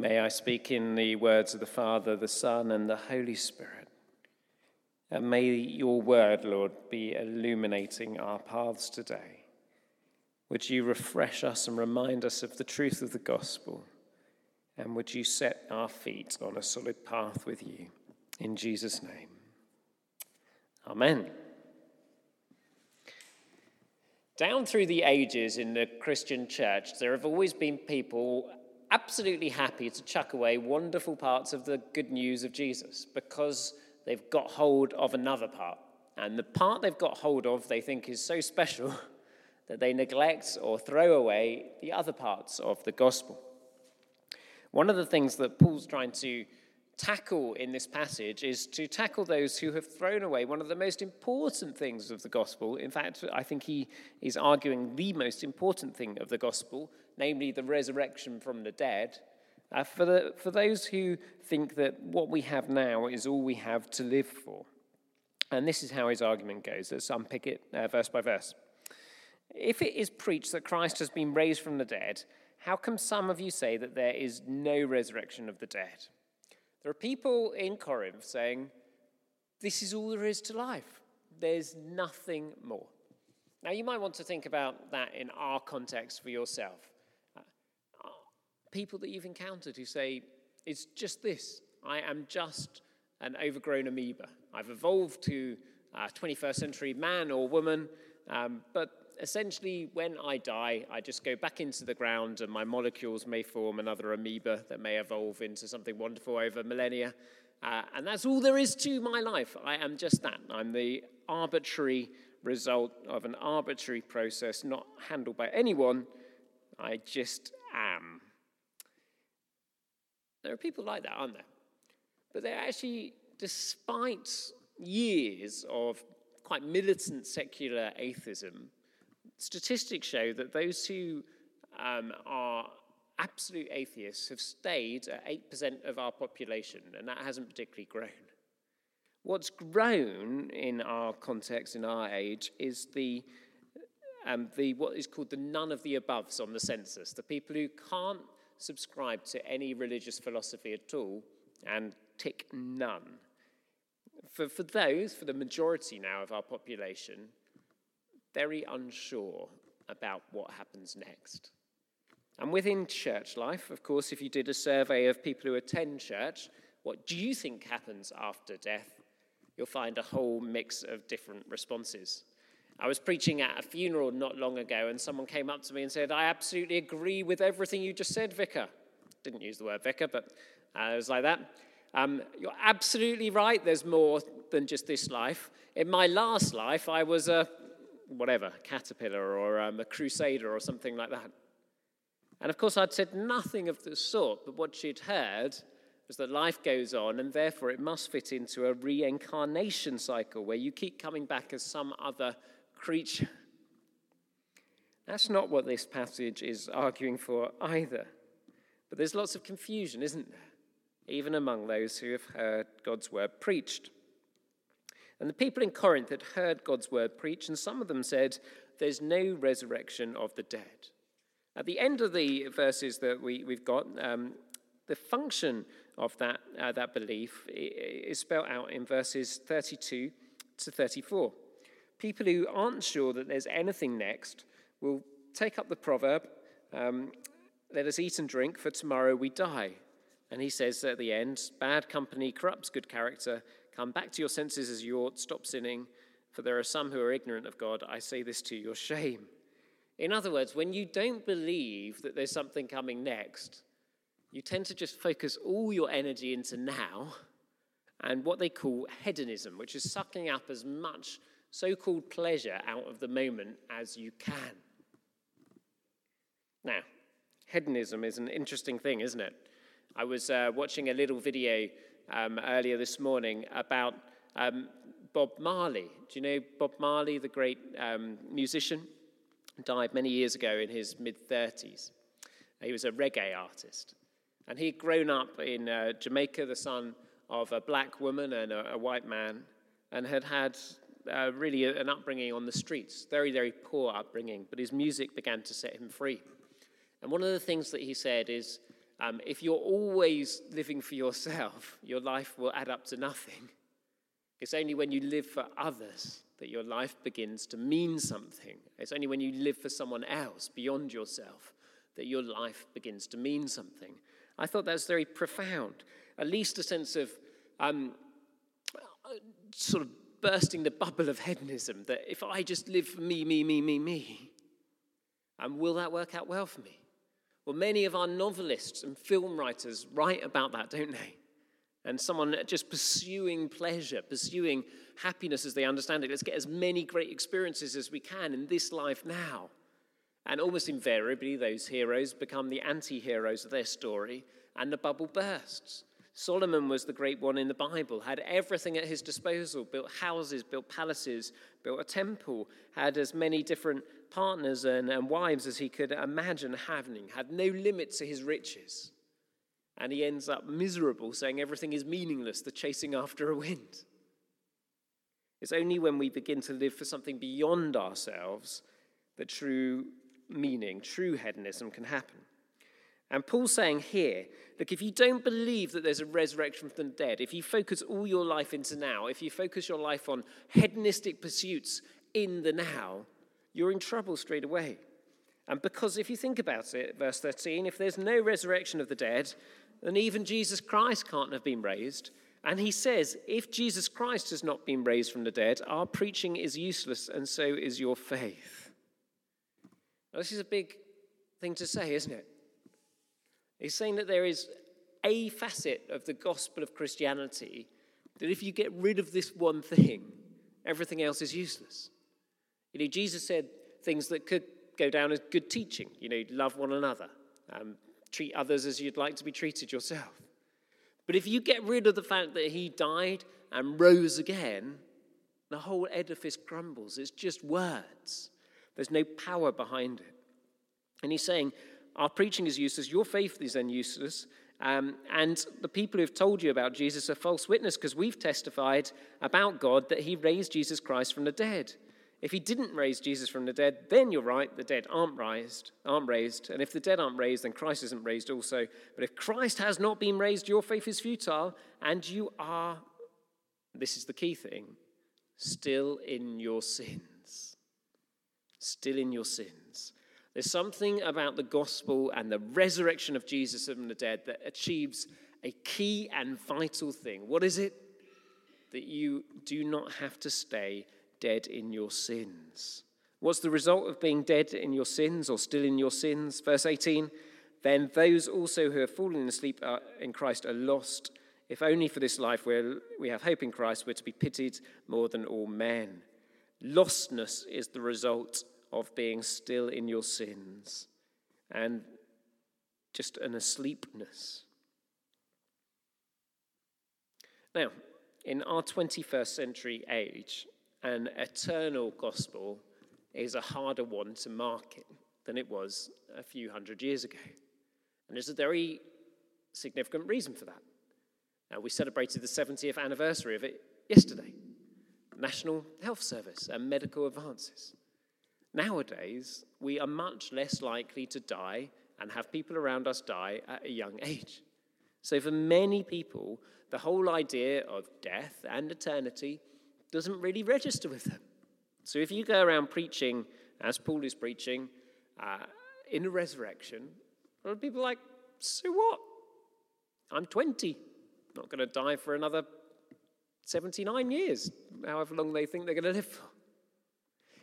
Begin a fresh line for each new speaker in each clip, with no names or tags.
May I speak in the words of the Father, the Son, and the Holy Spirit. And may your word, Lord, be illuminating our paths today. Would you refresh us and remind us of the truth of the gospel? And would you set our feet on a solid path with you? In Jesus' name. Amen. Down through the ages in the Christian church, there have always been people absolutely happy to chuck away wonderful parts of the good news of Jesus because they've got hold of another part. And the part they've got hold of they think is so special that they neglect or throw away the other parts of the gospel. One of the things that Paul's trying to tackle in this passage is to tackle those who have thrown away one of the most important things of the gospel. In fact, I think he is arguing the most important thing of the gospel, namely the resurrection from the dead. Uh, for, the, for those who think that what we have now is all we have to live for. And this is how his argument goes. Let's unpick it uh, verse by verse. If it is preached that Christ has been raised from the dead, how come some of you say that there is no resurrection of the dead? There are people in Corinth saying, This is all there is to life. There's nothing more. Now, you might want to think about that in our context for yourself. People that you've encountered who say, It's just this. I am just an overgrown amoeba. I've evolved to a 21st century man or woman, um, but essentially, when I die, I just go back into the ground and my molecules may form another amoeba that may evolve into something wonderful over millennia. Uh, and that's all there is to my life. I am just that. I'm the arbitrary result of an arbitrary process not handled by anyone. I just am. There are people like that, aren't there? But they're actually, despite years of quite militant secular atheism, Statistics show that those who um, are absolute atheists have stayed at 8% of our population, and that hasn't particularly grown. What's grown in our context, in our age, is the, um, the what is called the none of the aboves on the census, the people who can't subscribe to any religious philosophy at all and tick none. For, for those, for the majority now of our population, very unsure about what happens next. And within church life, of course, if you did a survey of people who attend church, what do you think happens after death? You'll find a whole mix of different responses. I was preaching at a funeral not long ago, and someone came up to me and said, I absolutely agree with everything you just said, Vicar. Didn't use the word vicar, but uh, it was like that. Um, you're absolutely right, there's more than just this life. In my last life, I was a whatever, caterpillar or um, a crusader or something like that. And of course, I'd said nothing of the sort, but what she'd heard was that life goes on, and therefore it must fit into a reincarnation cycle where you keep coming back as some other creature. That's not what this passage is arguing for either. But there's lots of confusion, isn't there? Even among those who have heard God's word preached. And the people in Corinth had heard God's word preached, and some of them said, There's no resurrection of the dead. At the end of the verses that we, we've got, um, the function of that, uh, that belief is spelled out in verses 32 to 34. People who aren't sure that there's anything next will take up the proverb, um, Let us eat and drink, for tomorrow we die. And he says at the end, Bad company corrupts good character, Come back to your senses as you ought, stop sinning, for there are some who are ignorant of God. I say this to your shame. In other words, when you don't believe that there's something coming next, you tend to just focus all your energy into now and what they call hedonism, which is sucking up as much so called pleasure out of the moment as you can. Now, hedonism is an interesting thing, isn't it? I was uh, watching a little video um, earlier this morning about um, Bob Marley. Do you know Bob Marley, the great um, musician? Died many years ago in his mid 30s. He was a reggae artist. And he'd grown up in uh, Jamaica, the son of a black woman and a, a white man, and had had uh, really an upbringing on the streets, very, very poor upbringing, but his music began to set him free. And one of the things that he said is, Um, if you're always living for yourself, your life will add up to nothing. It's only when you live for others that your life begins to mean something. It's only when you live for someone else beyond yourself that your life begins to mean something. I thought that was very profound. At least a sense of um, sort of bursting the bubble of hedonism that if I just live for me, me, me, me, me, and will that work out well for me? Well, many of our novelists and film writers write about that, don't they? And someone just pursuing pleasure, pursuing happiness as they understand it. Let's get as many great experiences as we can in this life now. And almost invariably, those heroes become the anti heroes of their story, and the bubble bursts. Solomon was the great one in the Bible, had everything at his disposal, built houses, built palaces, built a temple, had as many different partners and, and wives as he could imagine having, had no limit to his riches. And he ends up miserable, saying everything is meaningless, the chasing after a wind. It's only when we begin to live for something beyond ourselves that true meaning, true hedonism can happen. And Paul's saying here, look, if you don't believe that there's a resurrection from the dead, if you focus all your life into now, if you focus your life on hedonistic pursuits in the now, you're in trouble straight away. And because if you think about it, verse 13, if there's no resurrection of the dead, then even Jesus Christ can't have been raised. And he says, if Jesus Christ has not been raised from the dead, our preaching is useless, and so is your faith. Now, this is a big thing to say, isn't it? He's saying that there is a facet of the gospel of Christianity that if you get rid of this one thing, everything else is useless. You know, Jesus said things that could go down as good teaching. You know, love one another, um, treat others as you'd like to be treated yourself. But if you get rid of the fact that he died and rose again, the whole edifice crumbles. It's just words, there's no power behind it. And he's saying, our preaching is useless. Your faith is then useless. Um, and the people who've told you about Jesus are false witness because we've testified about God that he raised Jesus Christ from the dead. If he didn't raise Jesus from the dead, then you're right, the dead aren't raised, aren't raised. And if the dead aren't raised, then Christ isn't raised also. But if Christ has not been raised, your faith is futile, and you are, this is the key thing, still in your sins. Still in your sins. There's something about the gospel and the resurrection of Jesus from the dead that achieves a key and vital thing. What is it? That you do not have to stay dead in your sins. What's the result of being dead in your sins or still in your sins? Verse 18 Then those also who have fallen asleep in Christ are lost. If only for this life where we have hope in Christ, we're to be pitied more than all men. Lostness is the result of being still in your sins and just an asleepness. Now, in our 21st century age, an eternal gospel is a harder one to market than it was a few hundred years ago. And there's a very significant reason for that. Now, we celebrated the 70th anniversary of it yesterday National Health Service and medical advances. Nowadays, we are much less likely to die and have people around us die at a young age. So, for many people, the whole idea of death and eternity doesn't really register with them. So, if you go around preaching, as Paul is preaching, uh, in a resurrection, a lot of people are like, so what? I'm 20, not going to die for another 79 years, however long they think they're going to live for.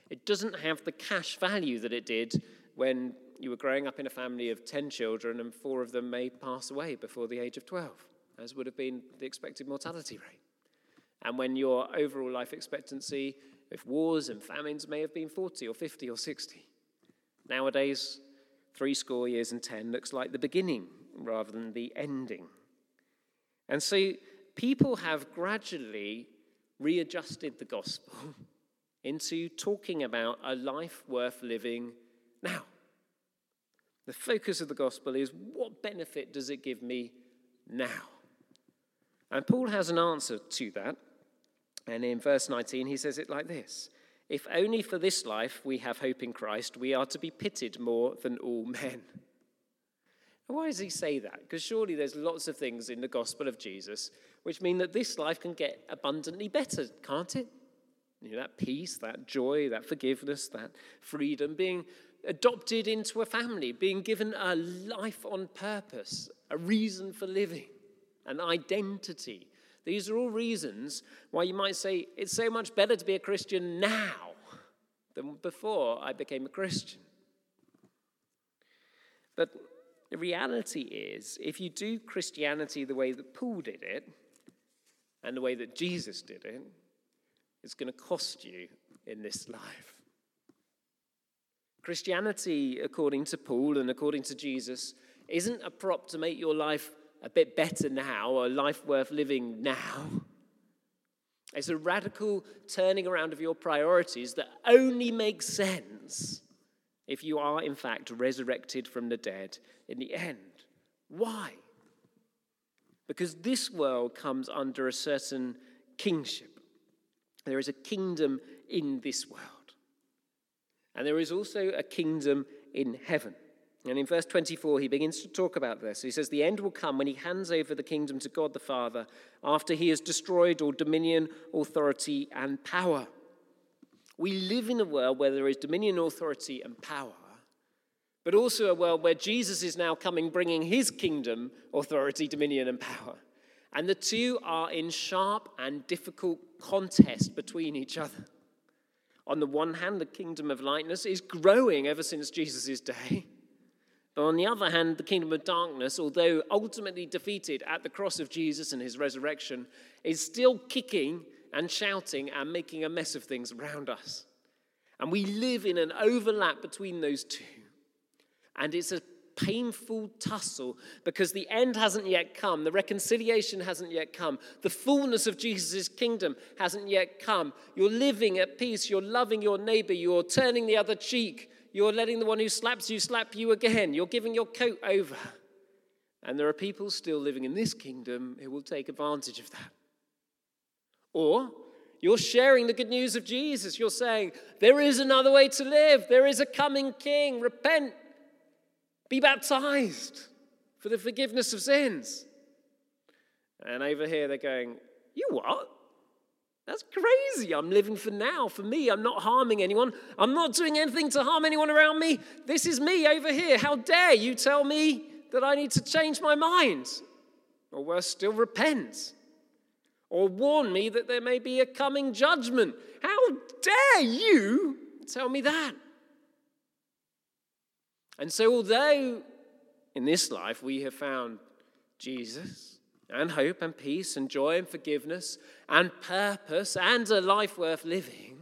It doesn't have the cash value that it did when you were growing up in a family of 10 children and four of them may pass away before the age of 12, as would have been the expected mortality rate. And when your overall life expectancy, with wars and famines, may have been 40 or 50 or 60. Nowadays, three score years and 10 looks like the beginning rather than the ending. And so people have gradually readjusted the gospel into talking about a life worth living now. The focus of the gospel is what benefit does it give me now? And Paul has an answer to that. And in verse 19, he says it like this If only for this life we have hope in Christ, we are to be pitied more than all men. Why does he say that? Because surely there's lots of things in the gospel of Jesus which mean that this life can get abundantly better, can't it? You know, that peace, that joy, that forgiveness, that freedom, being adopted into a family, being given a life on purpose, a reason for living, an identity. These are all reasons why you might say it's so much better to be a Christian now than before I became a Christian. But the reality is, if you do Christianity the way that Paul did it and the way that Jesus did it, it's going to cost you in this life. Christianity, according to Paul and according to Jesus, isn't a prop to make your life a bit better now, or a life worth living now. It's a radical turning around of your priorities that only makes sense if you are, in fact, resurrected from the dead in the end. Why? Because this world comes under a certain kingship. There is a kingdom in this world. And there is also a kingdom in heaven. And in verse 24, he begins to talk about this. He says, The end will come when he hands over the kingdom to God the Father after he has destroyed all dominion, authority, and power. We live in a world where there is dominion, authority, and power, but also a world where Jesus is now coming, bringing his kingdom, authority, dominion, and power. And the two are in sharp and difficult contest between each other. On the one hand, the kingdom of lightness is growing ever since Jesus' day. But on the other hand, the kingdom of darkness, although ultimately defeated at the cross of Jesus and his resurrection, is still kicking and shouting and making a mess of things around us. And we live in an overlap between those two. And it's a painful tussle because the end hasn't yet come, the reconciliation hasn't yet come, the fullness of Jesus' kingdom hasn't yet come. You're living at peace, you're loving your neighbor, you're turning the other cheek, you're letting the one who slaps you slap you again. You're giving your coat over. And there are people still living in this kingdom who will take advantage of that. Or you're sharing the good news of Jesus. You're saying, there is another way to live. There is a coming king. Repent. Be baptized for the forgiveness of sins. And over here they're going, You what? That's crazy. I'm living for now, for me. I'm not harming anyone. I'm not doing anything to harm anyone around me. This is me over here. How dare you tell me that I need to change my mind? Or worse still, repent. Or warn me that there may be a coming judgment. How dare you tell me that? And so, although in this life we have found Jesus, and hope and peace and joy and forgiveness and purpose and a life worth living,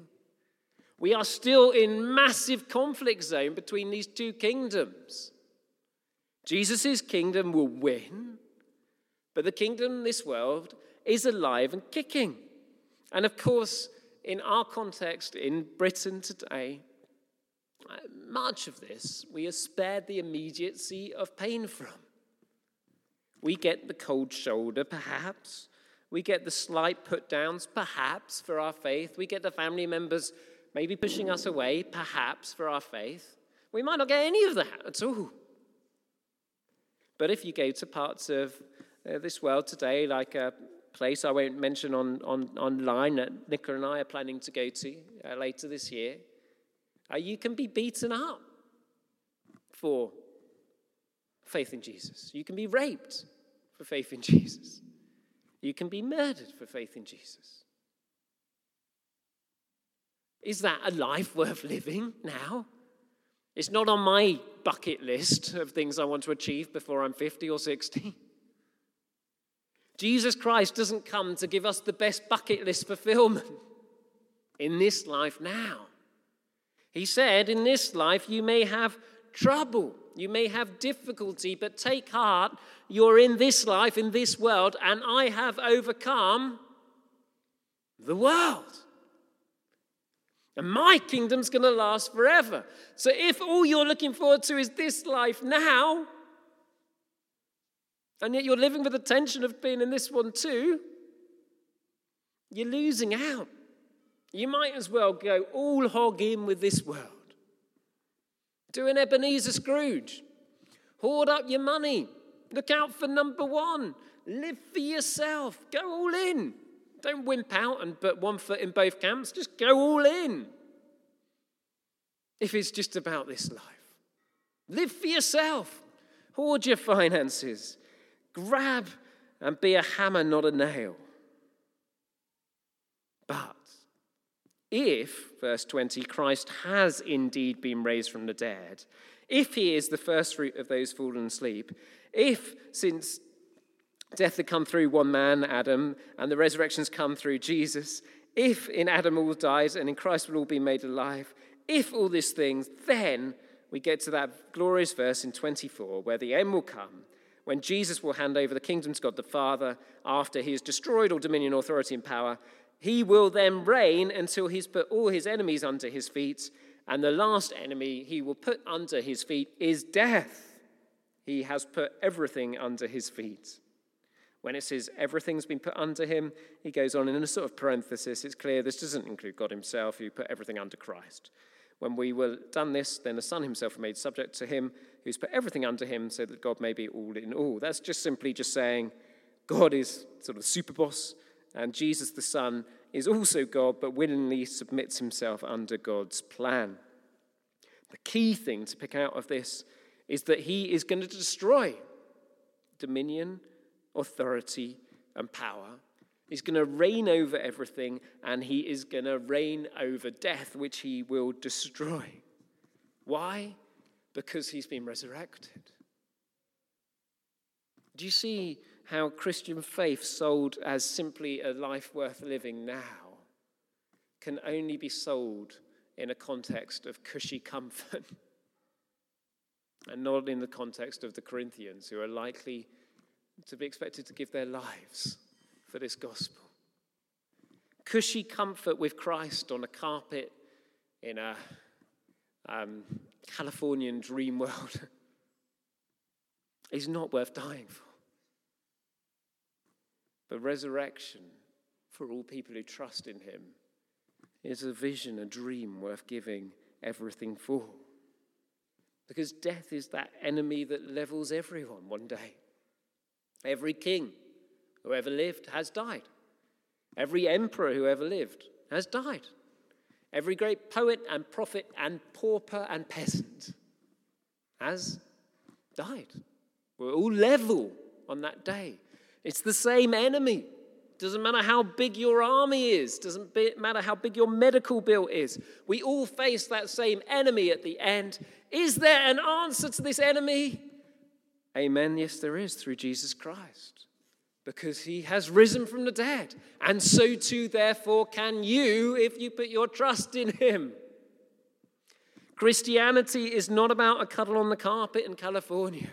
we are still in massive conflict zone between these two kingdoms. Jesus' kingdom will win, but the kingdom in this world is alive and kicking. And of course, in our context in Britain today, much of this we are spared the immediacy of pain from. We get the cold shoulder, perhaps. We get the slight put downs, perhaps, for our faith. We get the family members maybe pushing us away, perhaps, for our faith. We might not get any of that at all. But if you go to parts of uh, this world today, like a place I won't mention on, on, online that Nicola and I are planning to go to uh, later this year, Uh, you can be beaten up for faith in Jesus. You can be raped for faith in Jesus. You can be murdered for faith in Jesus. Is that a life worth living now? It's not on my bucket list of things I want to achieve before I'm 50 or 60. Jesus Christ doesn't come to give us the best bucket list fulfillment in this life now. He said, In this life, you may have trouble. You may have difficulty, but take heart. You're in this life, in this world, and I have overcome the world. And my kingdom's going to last forever. So if all you're looking forward to is this life now, and yet you're living with the tension of being in this one too, you're losing out. You might as well go all hog in with this world. Do an Ebenezer Scrooge. Hoard up your money. Look out for number one. Live for yourself. Go all in. Don't wimp out and put one foot in both camps. Just go all in. If it's just about this life, live for yourself. Hoard your finances. Grab and be a hammer, not a nail. But if, verse 20, Christ has indeed been raised from the dead, if he is the first fruit of those fallen asleep, if, since death had come through one man, Adam, and the resurrection's come through Jesus, if in Adam all died and in Christ will all be made alive, if all these things, then we get to that glorious verse in 24 where the end will come, when Jesus will hand over the kingdom to God the Father after he has destroyed all dominion, authority, and power. He will then reign until he's put all his enemies under his feet. And the last enemy he will put under his feet is death. He has put everything under his feet. When it says everything's been put under him, he goes on in a sort of parenthesis. It's clear this doesn't include God himself, who put everything under Christ. When we were done this, then the Son himself made subject to him, who's put everything under him, so that God may be all in all. That's just simply just saying God is sort of super boss, and Jesus the Son is also God, but willingly submits himself under God's plan. The key thing to pick out of this is that he is going to destroy dominion, authority, and power. He's going to reign over everything, and he is going to reign over death, which he will destroy. Why? Because he's been resurrected. Do you see how Christian faith, sold as simply a life worth living now, can only be sold in a context of cushy comfort and not in the context of the Corinthians, who are likely to be expected to give their lives for this gospel. Cushy comfort with Christ on a carpet in a um, Californian dream world is not worth dying for. But resurrection for all people who trust in him is a vision, a dream worth giving everything for. Because death is that enemy that levels everyone one day. Every king who ever lived has died. Every emperor who ever lived has died. Every great poet and prophet and pauper and peasant has died. We're all level on that day. It's the same enemy. Doesn't matter how big your army is, doesn't matter how big your medical bill is. We all face that same enemy at the end. Is there an answer to this enemy? Amen. Yes, there is through Jesus Christ. Because he has risen from the dead. And so too, therefore, can you if you put your trust in him. Christianity is not about a cuddle on the carpet in California.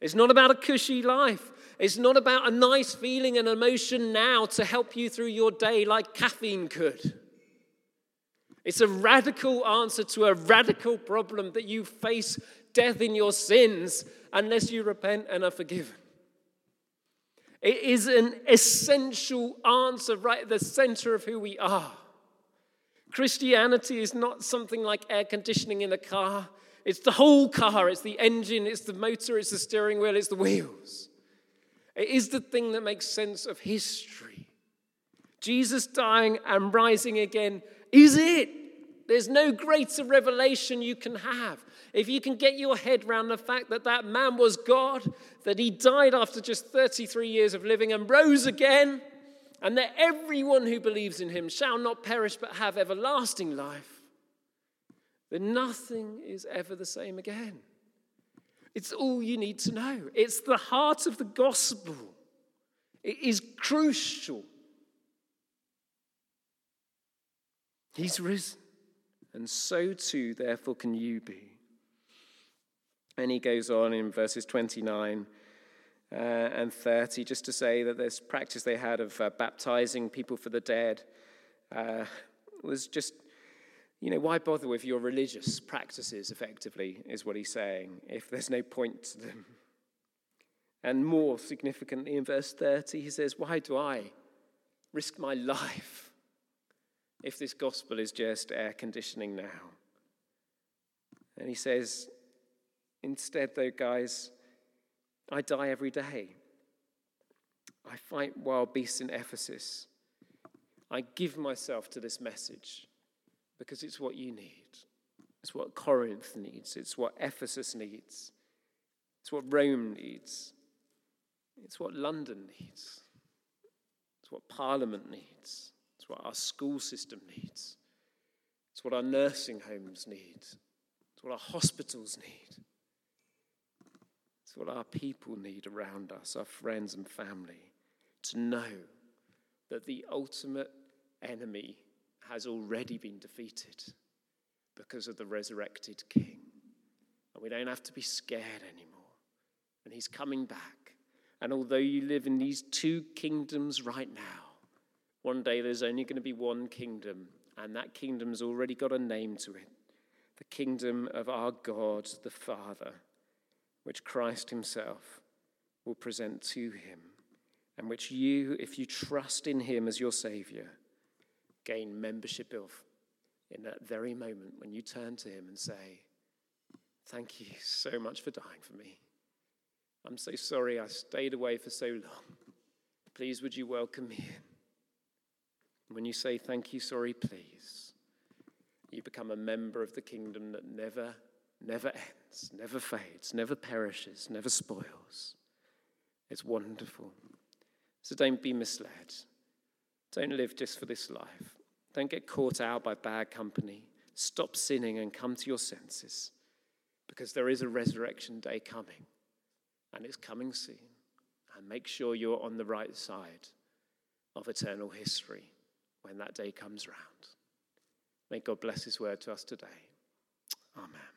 It's not about a cushy life. It's not about a nice feeling and emotion now to help you through your day like caffeine could. It's a radical answer to a radical problem that you face death in your sins unless you repent and are forgiven. It is an essential answer right at the center of who we are. Christianity is not something like air conditioning in a car. It's the whole car. It's the engine, it's the motor, it's the steering wheel, it's the wheels. It is the thing that makes sense of history. Jesus dying and rising again is it. There's no greater revelation you can have. If you can get your head around the fact that that man was God, that he died after just 33 years of living and rose again, and that everyone who believes in him shall not perish but have everlasting life, then nothing is ever the same again. It's all you need to know. It's the heart of the gospel. It is crucial. He's risen, and so too, therefore, can you be. And he goes on in verses 29 uh, and 30 just to say that this practice they had of uh, baptizing people for the dead uh, was just you know, why bother with your religious practices, effectively, is what he's saying, if there's no point to them. And more significantly, in verse 30, he says, Why do I risk my life if this gospel is just air conditioning now? And he says,
Instead, though, guys, I die every day. I fight wild beasts in Ephesus. I give myself to this message because it's what you need. It's what Corinth needs. It's what Ephesus needs. It's what Rome needs. It's what London needs. It's what Parliament needs. It's what our school system needs. It's what our nursing homes need. It's what our hospitals need. It's what our people need around us, our friends and family, to know that the ultimate enemy has already been defeated because of the resurrected King. And we don't have to be scared anymore. And he's coming back. And although you live in these two kingdoms right now, one day there's only going to be one kingdom, and that kingdom's already got a name to it the kingdom of our God the Father, which Christ Himself will present to Him, and which you, if you trust in Him as your Savior, gain membership of in that very moment when you turn to Him and say, Thank you so much for dying for me. I'm so sorry I stayed away for so long. Please, would you welcome me? When you say thank you, sorry, please, you become a member of the kingdom that never, never ends, never fades, never perishes, never spoils. It's wonderful. So don't be misled. Don't live just for this life. Don't get caught out by bad company. Stop sinning and come to your senses because there is a resurrection day coming and it's coming soon. And make sure you're on the right side of eternal history when that day comes round. May God bless his word to us today. Amen.